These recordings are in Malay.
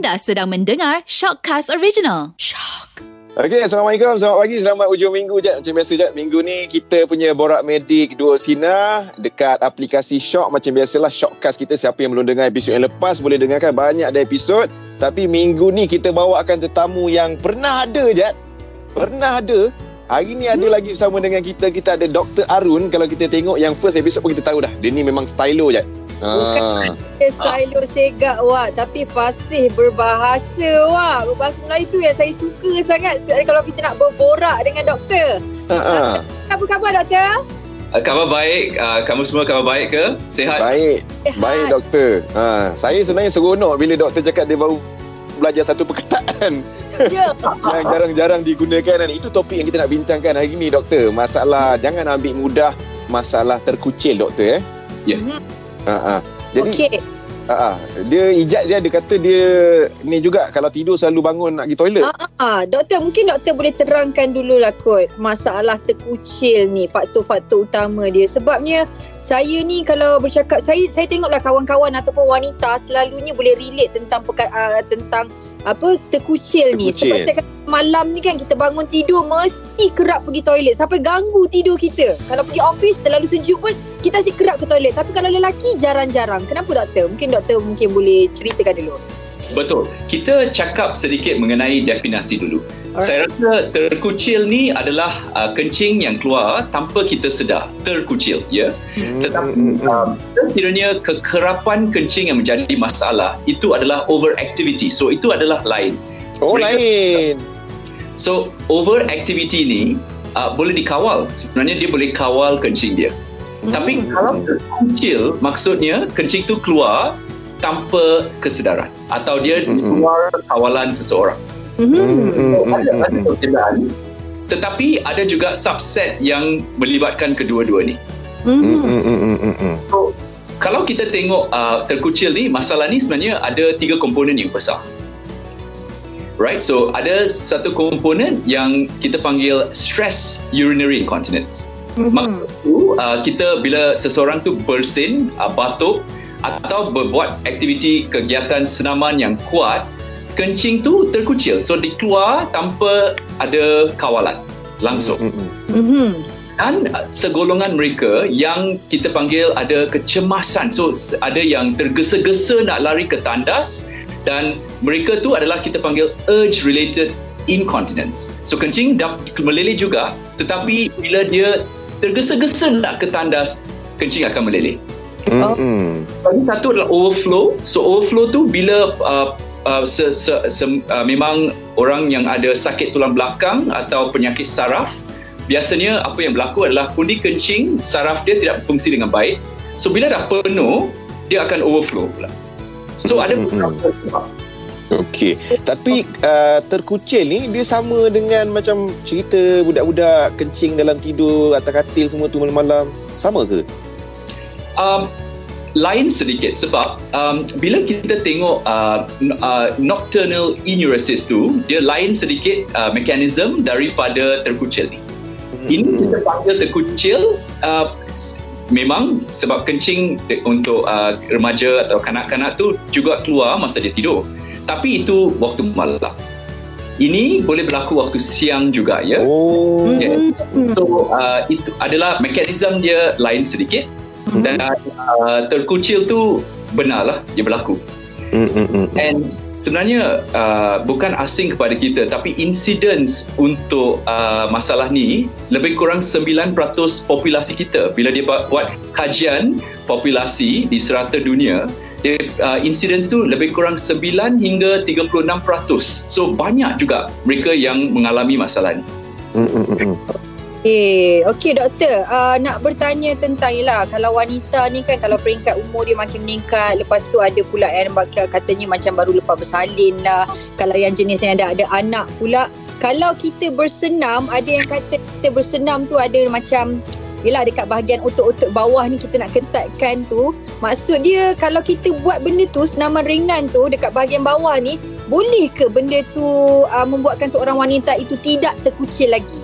Anda sedang mendengar Shockcast Original. Shock. Okey, Assalamualaikum. Selamat pagi. Selamat ujung minggu, Jad. Macam biasa, Jad. Minggu ni kita punya borak medik dua sinar dekat aplikasi Shock. Macam biasalah, Shockcast kita. Siapa yang belum dengar episod yang lepas, boleh dengarkan banyak ada episod. Tapi minggu ni kita bawakan tetamu yang pernah ada, Jad. Pernah ada. Hari ni ada lagi bersama dengan kita. Kita ada Dr. Arun. Kalau kita tengok yang first episode pun kita tahu dah. Dia ni memang stylo, Jad. Bukan Ah. Dia stylo segak wak Tapi fasih berbahasa wak Berbahasa Melayu tu yang saya suka sangat Kalau kita nak berborak dengan doktor Ah, ah. Apa khabar doktor? Uh, khabar baik, uh, kamu semua khabar baik ke? Sehat? Baik. Sihat. Baik doktor. Ha, saya sebenarnya seronok bila doktor cakap dia baru belajar satu perkataan Ya yang jarang-jarang digunakan dan itu topik yang kita nak bincangkan hari ni doktor. Masalah jangan ambil mudah masalah terkucil doktor eh. Ya. Mhm. Ha ah. Jadi Okey ha ah. dia ijat dia dia kata dia ni juga kalau tidur selalu bangun nak pergi toilet. Ah, ah, doktor mungkin doktor boleh terangkan dululah kot masalah terkucil ni faktor-faktor utama dia sebabnya saya ni kalau bercakap saya saya tengoklah kawan-kawan ataupun wanita selalunya boleh relate tentang peka, uh, tentang apa terkucil, ni. Terkucil. sebab setiap malam ni kan kita bangun tidur mesti kerap pergi toilet. Sampai ganggu tidur kita. Kalau pergi office terlalu sejuk pun kita asyik kerap ke toilet. Tapi kalau lelaki jarang-jarang. Kenapa doktor? Mungkin doktor mungkin boleh ceritakan dulu. Betul. Kita cakap sedikit mengenai definasi dulu. Alright. Saya rasa terkucil ni adalah uh, kencing yang keluar tanpa kita sedar. Terkucil, ya. Hmm, Tetapi hmm, hmm. um, sekiranya kekerapan kencing yang menjadi masalah, itu adalah overactivity. So, itu adalah lain. oh mereka- lain. So, overactivity ni uh, boleh dikawal. Sebenarnya dia boleh kawal kencing dia. Tapi kalau terkucil, maksudnya kencing tu keluar tanpa kesedaran atau dia di Mm-mm. luar kawalan seseorang. Hmm, Mhm. hmm, So, hmm, ada hmm, hmm. perbezaan. Tetapi ada juga subset yang melibatkan kedua-dua ni. Hmm, Mhm. hmm, hmm, hmm, hmm, hmm. So, kalau kita tengok uh, terkucil ni, masalah ni sebenarnya ada tiga komponen yang besar. Right, so ada satu komponen yang kita panggil stress urinary incontinence. Mhm. Maksud tu uh, kita bila seseorang tu bersin, uh, batuk atau berbuat aktiviti kegiatan senaman yang kuat, kencing tu terkucil. So dikeluar tanpa ada kawalan langsung. Hmm, hmm, hmm. Mhm. Dan uh, segolongan mereka yang kita panggil ada kecemasan. So ada yang tergesa-gesa nak lari ke tandas dan mereka tu adalah kita panggil urge related incontinence. So kencing dah meleleh juga tetapi bila dia tergesa-gesa nak ke tandas kencing akan meleleh. Hmm, hmm. Lagi satu adalah overflow. So overflow tu bila uh, uh, se, se, se, uh, memang orang yang ada sakit tulang belakang atau penyakit saraf, biasanya apa yang berlaku adalah pundi kencing saraf dia tidak berfungsi dengan baik. So bila dah penuh, dia akan overflow pula. So ada Hmm, hmm, beberapa sebab. Okey. Tapi uh, terkucil ni dia sama dengan macam cerita budak-budak kencing dalam tidur atas katil semua tu malam-malam. Sama ke? um, lain sedikit sebab um, bila kita tengok uh, uh, nocturnal enuresis tu dia lain sedikit uh, mekanisme daripada terkucil ni. Ini kita panggil terkucil uh, memang sebab kencing untuk uh, remaja atau kanak-kanak tu juga keluar masa dia tidur. Tapi itu waktu malam. Ini boleh berlaku waktu siang juga ya. Oh. Okay. So uh, itu adalah mekanisme dia lain sedikit Mhm. dan uh, terkucil tu benar lah dia berlaku. Hmm, hmm, hmm, hmm. and sebenarnya uh, bukan asing kepada kita tapi incidence untuk uh, masalah ni lebih kurang 9% populasi kita. Bila dia buat, kajian populasi di serata dunia dia, uh, incidence tu lebih kurang 9 hingga 36% so banyak juga mereka yang mengalami masalah ni. Hmm, hmm, hmm. Okey, okey doktor, uh, nak bertanya tentang ialah kalau wanita ni kan kalau peringkat umur dia makin meningkat, lepas tu ada pula yang katanya macam baru lepas bersalin lah. Kalau yang jenis yang ada ada anak pula, kalau kita bersenam, ada yang kata kita bersenam tu ada macam Yelah dekat bahagian otot-otot bawah ni kita nak ketatkan tu Maksud dia kalau kita buat benda tu Senaman ringan tu dekat bahagian bawah ni Boleh ke benda tu uh, membuatkan seorang wanita itu tidak terkucil lagi?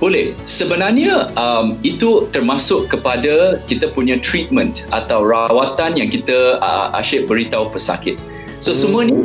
Boleh. Sebenarnya um, itu termasuk kepada kita punya treatment atau rawatan yang kita uh, asyik beritahu pesakit. So semua ni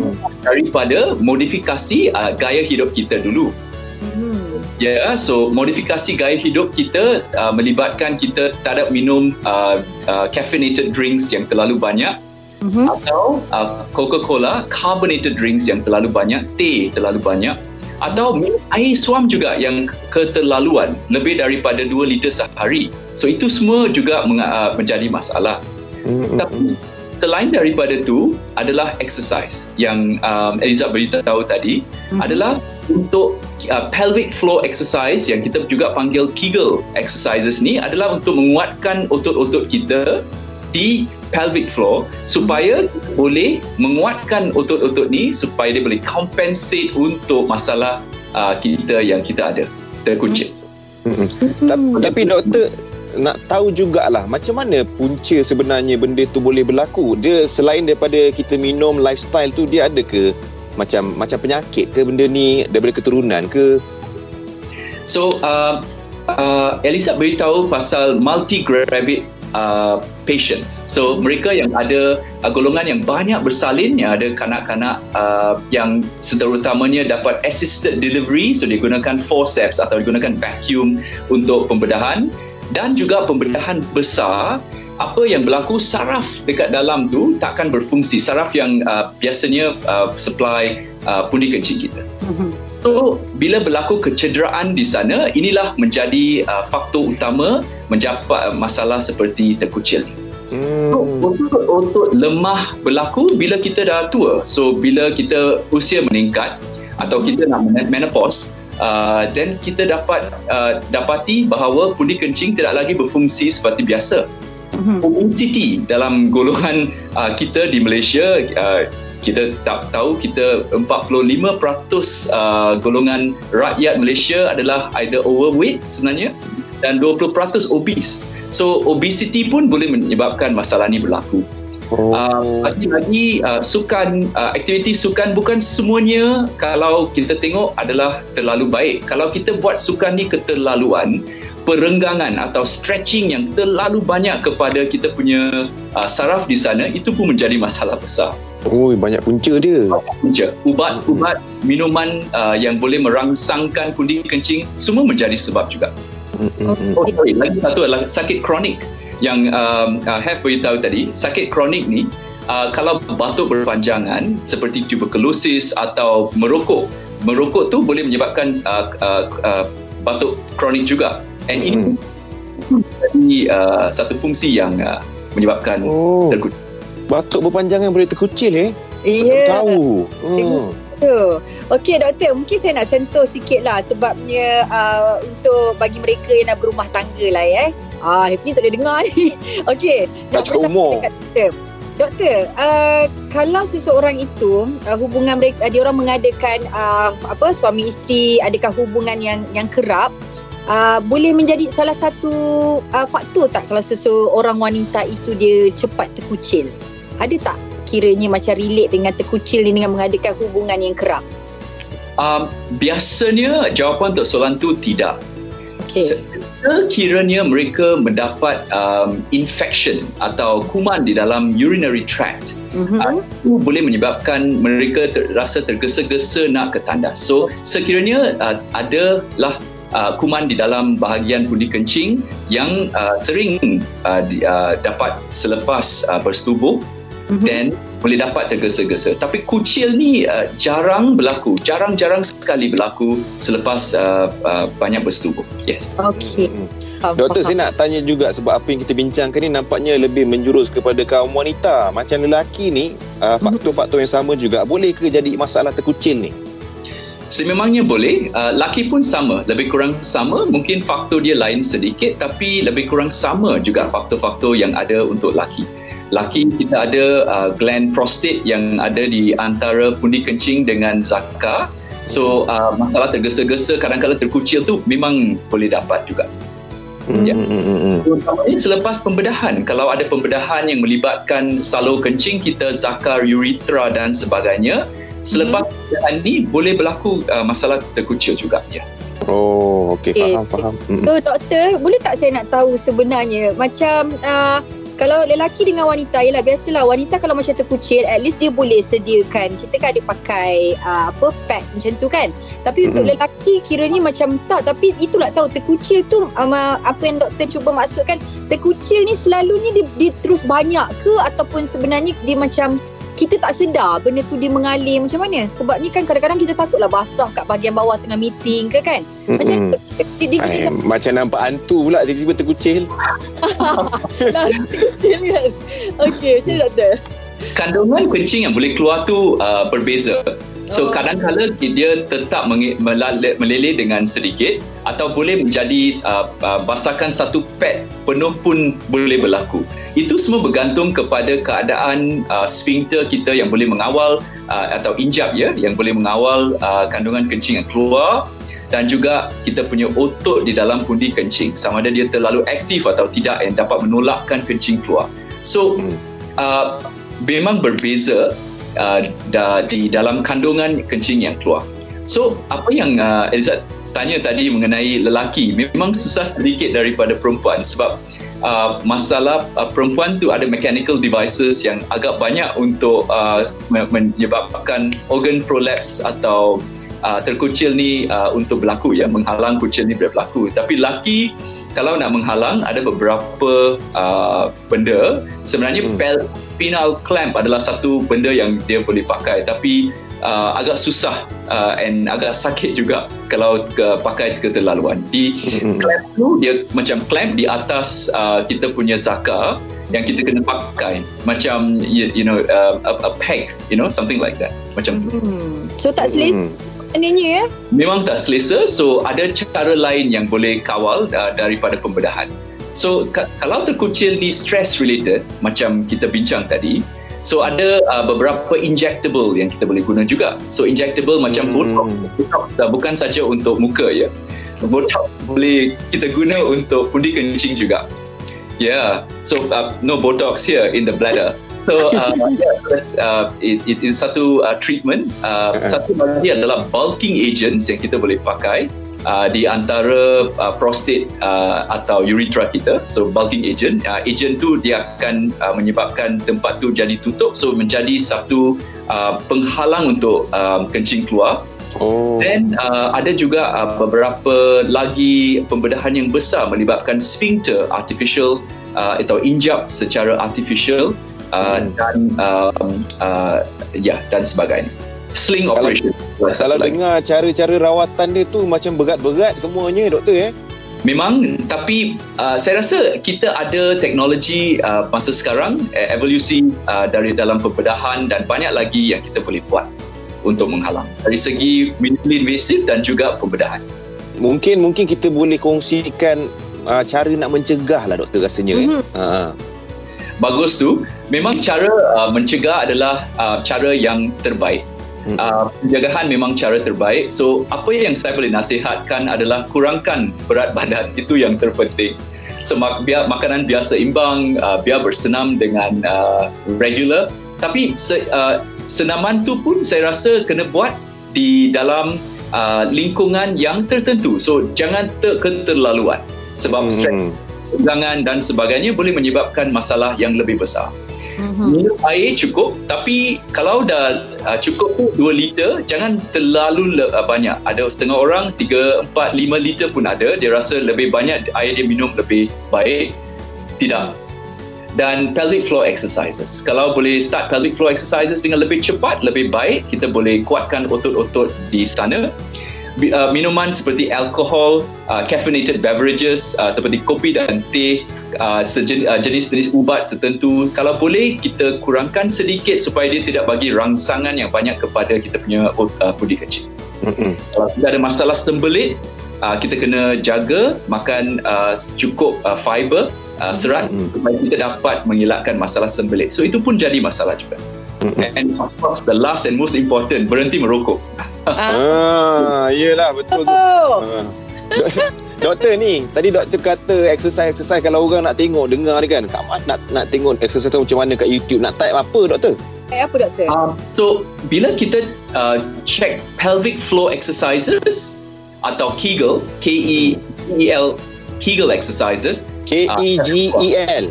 daripada modifikasi uh, gaya hidup kita dulu. Hmm. Ya, yeah, so modifikasi gaya hidup kita uh, melibatkan kita tak ada minum uh, uh, caffeinated drinks yang terlalu banyak Mhm. atau uh, Coca-Cola carbonated drinks yang terlalu banyak, teh terlalu banyak atau air suam juga yang keterlaluan lebih daripada 2 liter sehari. So itu semua juga uh, menjadi masalah. Mm-mm. Tapi selain daripada tu adalah exercise yang um, Eliza beritahu tadi Mhm. adalah untuk uh, pelvic floor exercise yang kita juga panggil Kegel exercises ni adalah untuk menguatkan otot-otot kita di pelvic floor supaya kita boleh menguatkan otot-otot ni supaya dia boleh compensate untuk masalah uh, kita yang kita ada terkucil. Mm-mm. Ta- Tapi doktor nak tahu jugalah macam mana punca sebenarnya benda tu boleh berlaku. Dia selain daripada kita minum lifestyle tu dia ada ke macam macam penyakit ke benda ni daripada keturunan ke? So uh, uh, Elisa beritahu pasal multi-gravid uh, patients. So mereka yang ada uh, golongan yang banyak bersalin, yang ada kanak-kanak uh, yang seterutamanya dapat assisted delivery, so digunakan forceps atau digunakan vacuum untuk pembedahan dan juga pembedahan besar apa yang berlaku saraf dekat dalam tu takkan berfungsi saraf yang uh, biasanya uh, supply uh, pundi kencing kita Mhm. So, bila berlaku kecederaan di sana, inilah menjadi uh, faktor utama mencapai masalah seperti terkucil. So, Hmm. otot-otot lemah berlaku bila kita dah tua. So, bila kita usia meningkat atau kita nak men- menopause, uh, then kita dapat uh, dapati bahawa pundi kencing tidak lagi berfungsi seperti biasa. Mhm. Obesity dalam golongan uh, kita di Malaysia uh, kita tak tahu kita 45% uh, golongan rakyat Malaysia adalah either overweight sebenarnya dan 20% obese. So obesity pun boleh menyebabkan masalah ni berlaku. Oh. Uh, lagi-lagi uh, sukan uh, aktiviti sukan bukan semuanya kalau kita tengok adalah terlalu baik. Kalau kita buat sukan ni keterlaluan, perenggangan atau stretching yang terlalu banyak kepada kita punya uh, saraf di sana itu pun menjadi masalah besar. oh banyak punca dia. Punca. Ubat-ubat minuman uh, yang boleh merangsangkan pundi kencing semua menjadi sebab juga. Mm-mm. Oh, sorry. Lagi satu adalah sakit kronik yang um, uh, Have beritahu tadi. Sakit kronik ni uh, kalau batuk berpanjangan seperti tuberculosis atau merokok. Merokok tu boleh menyebabkan uh, uh, uh, batuk kronik juga. And ini menjadi uh, satu fungsi yang uh, menyebabkan Oh. terkucil. Batuk berpanjangan boleh terkucil eh? Ya. Tak tahu. Tengok. Tu. Okey doktor, mungkin saya nak sentuh sikit lah sebabnya uh, untuk bagi mereka yang nak berumah tangga lah ya. Ah, Hefni tak boleh dengar ni. Okey. Tak cukup umur. Doktor, doktor uh, kalau seseorang itu uh, hubungan mereka, uh, dia orang mengadakan uh, apa suami isteri, adakah hubungan yang yang kerap, uh, boleh menjadi salah satu uh, faktor tak kalau seseorang wanita itu dia cepat terkucil? Ada tak kiranya macam relate dengan terkucil ni dengan mengadakan hubungan yang kerap? Um, biasanya jawapan untuk soalan tu tidak. Okey. Sekiranya mereka mendapat um, infection atau kuman di dalam urinary tract, Mhm. itu boleh menyebabkan mereka ter, rasa tergesa-gesa nak ke tandas. So sekiranya uh, adalah uh, kuman di dalam bahagian pundi kencing yang uh, sering uh, di, uh, dapat selepas uh, bersetubuh, Mhm. then boleh dapat tergesa-gesa. Tapi kucil ni uh, jarang berlaku, jarang-jarang sekali berlaku selepas uh, uh, banyak bersetubuh. Yes. Okey. Hmm. Doktor faham. saya nak tanya juga sebab apa yang kita bincangkan ni nampaknya lebih menjurus kepada kaum wanita. Macam lelaki ni uh, faktor-faktor yang sama juga boleh ke jadi masalah terkucil ni? Sememangnya boleh, uh, laki pun sama, lebih kurang sama, mungkin faktor dia lain sedikit tapi lebih kurang sama juga faktor-faktor yang ada untuk laki. Laki kita ada uh, gland prostate yang ada di antara pundi kencing dengan zakar. So uh, masalah tergesa-gesa kadang-kadang terkucil tu memang boleh dapat juga. Hmm, Ya. hmm, hmm, hmm. Terutamanya selepas pembedahan. Kalau ada pembedahan yang melibatkan salur kencing kita, zakar, urethra dan sebagainya, selepas pembedahan ni boleh berlaku uh, masalah terkucil juga. Ya. Oh, okey faham okey. faham. Hmm. So doktor, boleh tak saya nak tahu sebenarnya macam uh, kalau lelaki dengan wanita ialah biasalah wanita kalau macam terkucil at least dia boleh sediakan. Kita kan ada pakai uh, apa pad macam tu kan. Tapi untuk Mm-mm. lelaki kiranya macam tak. Tapi itulah tahu terkucil tu um, apa yang doktor cuba maksudkan terkucil ni selalunya dia, dia terus banyak ke? Ataupun sebenarnya dia macam kita tak sedar benda tu dia mengalir macam mana. Sebab ni kan kadang-kadang kita takutlah basah kat bahagian bawah tengah meeting ke kan? Macam dia, dia, Ay, dia, macam nampak hantu pula tiba-tiba terkucil. lah terkucil kan? Okey macam mana doktor? Kandungan kencing yang boleh keluar tu uh, berbeza. So Oh. kadang-kadang dia tetap meleleh dengan sedikit atau boleh menjadi uh, uh, basakan satu pad penuh pun boleh berlaku. Itu semua bergantung kepada keadaan uh, sphincter kita yang boleh mengawal uh, atau injap ya yang boleh mengawal uh, kandungan kencing yang keluar dan juga kita punya otot di dalam pundi kencing sama ada dia terlalu aktif atau tidak yang dapat menolakkan kencing keluar. So Hmm. uh, memang berbeza uh, da, di dalam kandungan kencing yang keluar. So apa yang uh, Elizad tanya tadi mengenai lelaki memang susah sedikit daripada perempuan sebab uh, masalah uh, perempuan tu ada mechanical devices yang agak banyak untuk uh, me- menyebabkan organ prolapse atau uh, terkucil ni uh, untuk berlaku ya menghalang kucil ni berlaku tapi lelaki kalau nak menghalang ada beberapa uh, benda sebenarnya Hmm. pel penile clamp adalah satu benda yang dia boleh pakai. Tapi uh, agak susah uh, and agak sakit juga kalau ke, pakai keterlaluan. Di clamp tu dia macam clamp di atas uh, kita punya zakar yang kita kena pakai. Macam you, you know uh, a, a peg you know something like that. Macam tu. Hmm. so tak selesa Mm. maknanya ya? Memang tak selesa. So ada cara lain yang boleh kawal uh, daripada pembedahan so ka- kalau terkucil ni stress related macam kita bincang tadi so ada uh, beberapa injectable yang kita boleh guna juga. So injectable macam Hmm. botox. Botox uh, bukan saja untuk muka ya. Botox boleh kita guna untuk pundi kencing juga. Yeah so uh, no botox here in the bladder. So uh, yeah, so that's uh, it, it is satu uh, treatment. Uh, Uh-uh. satu lagi adalah bulking agents yang kita boleh pakai uh, di antara uh, prostate uh, atau urethra kita so bulking agent uh, agent tu dia akan uh, menyebabkan tempat tu jadi tutup so menjadi satu uh, penghalang untuk um, kencing keluar Oh. dan uh, ada juga uh, beberapa lagi pembedahan yang besar melibatkan sphincter artificial uh, atau injap secara artificial uh, Hmm. dan um, uh, ya dan sebagainya. Sling Kalau- operation. Kalau lagi. dengar cara-cara rawatan dia tu macam berat-berat semuanya doktor eh. Memang tapi uh, saya rasa kita ada teknologi uh, masa sekarang eh, evolusi uh, dari dalam pembedahan dan banyak lagi yang kita boleh buat untuk menghalang dari segi minimally invasive dan juga pembedahan. Mungkin mungkin kita boleh kongsikan uh, cara nak mencegah lah doktor rasanya eh. Mhm. Ha. bagus tu memang cara uh, mencegah adalah uh, cara yang terbaik Hmm. uh, pencegahan memang cara terbaik so apa yang saya boleh nasihatkan adalah kurangkan berat badan itu yang terpenting so mak- biar makanan biasa imbang uh, biar bersenam dengan uh, regular tapi se, uh, senaman tu pun saya rasa kena buat di dalam uh, lingkungan yang tertentu so jangan ter- keterlaluan sebab stres Hmm. tegangan dan sebagainya boleh menyebabkan masalah yang lebih besar. Mhm. Minum air cukup tapi kalau dah uh, cukup tu 2 liter jangan terlalu le- uh, banyak. Ada setengah orang 3 4 5 liter pun ada dia rasa lebih banyak air dia minum lebih baik. Tidak. Dan pelvic floor exercises. Kalau boleh start pelvic floor exercises dengan lebih cepat, lebih baik, kita boleh kuatkan otot-otot di sana. Uh, minuman seperti alkohol, uh, caffeinated beverages uh, seperti kopi dan teh, uh, sejen, uh, jenis-jenis ubat tertentu, kalau boleh kita kurangkan sedikit supaya dia tidak bagi rangsangan yang banyak kepada kita punya uh, pundi kecil. Mm-mm. Kalau kita ada masalah sembelit, uh, kita kena jaga makan uh, cukup uh, fiber, uh, serat Mm. supaya kita dapat mengelakkan masalah sembelit. So itu pun jadi masalah juga. And of course the last and most important berhenti merokok. Ah. Ah, iyalah betul tu. Oh. Ah. Dok- Doktor ni, tadi doktor kata exercise-exercise kalau orang nak tengok, dengar ni kan, kat mana nak nak tengok exercise tu macam mana kat YouTube, nak type apa doktor? Eh, apa doktor? Um, so bila kita uh, check pelvic floor exercises atau Kegel, K E E L Kegel exercises, K E G E L.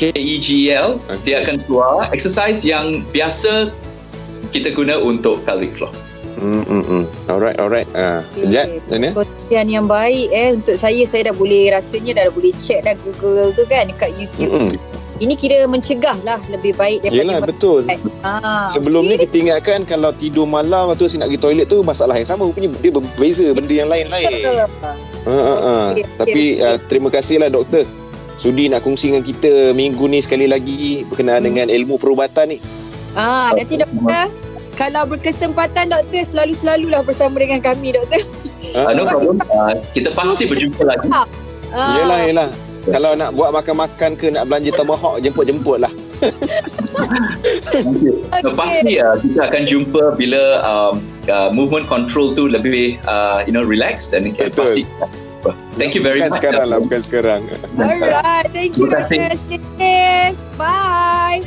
K-E-G-E-L. Okay. Dia akan keluar exercise yang biasa kita guna untuk pelvic floor. Hmm, hmm, hmm. Alright, alright. Ah, Jad, macam mana? Perhatian yang baik eh untuk saya saya dah boleh rasanya dah boleh check dah Google tu kan dekat YouTube. Mm-mm. Ini kira mencegah lah lebih baik Yelah, daripada betul. Ah, Sebelum ni okey. kita ingatkan kalau tidur malam tu asyik nak pergi toilet tu masalah yang sama. Rupanya dia berbeza benda yang lain-lain. Ha, ha, ha. Tapi uh, terima kasihlah doktor. Sudi nak kongsi dengan kita minggu ni sekali lagi berkenaan Hmm. dengan ilmu perubatan ni. Ah, nanti doktor kalau berkesempatan doktor selalu-selalulah bersama dengan kami doktor. Uh, no problem. Uh, kita pasti berjumpa lagi. Ah, Yelah, yelah. Kalau nak buat makan-makan ke nak belanja tomahawk jemput-jemput lah. So, pasti uh, kita akan jumpa bila um, uh, movement control tu lebih uh, you know relax dan kita pasti Thank you very bukan much. sekarang lah, bukan sekarang. Alright, thank you Terima kasih. Okay. Bye.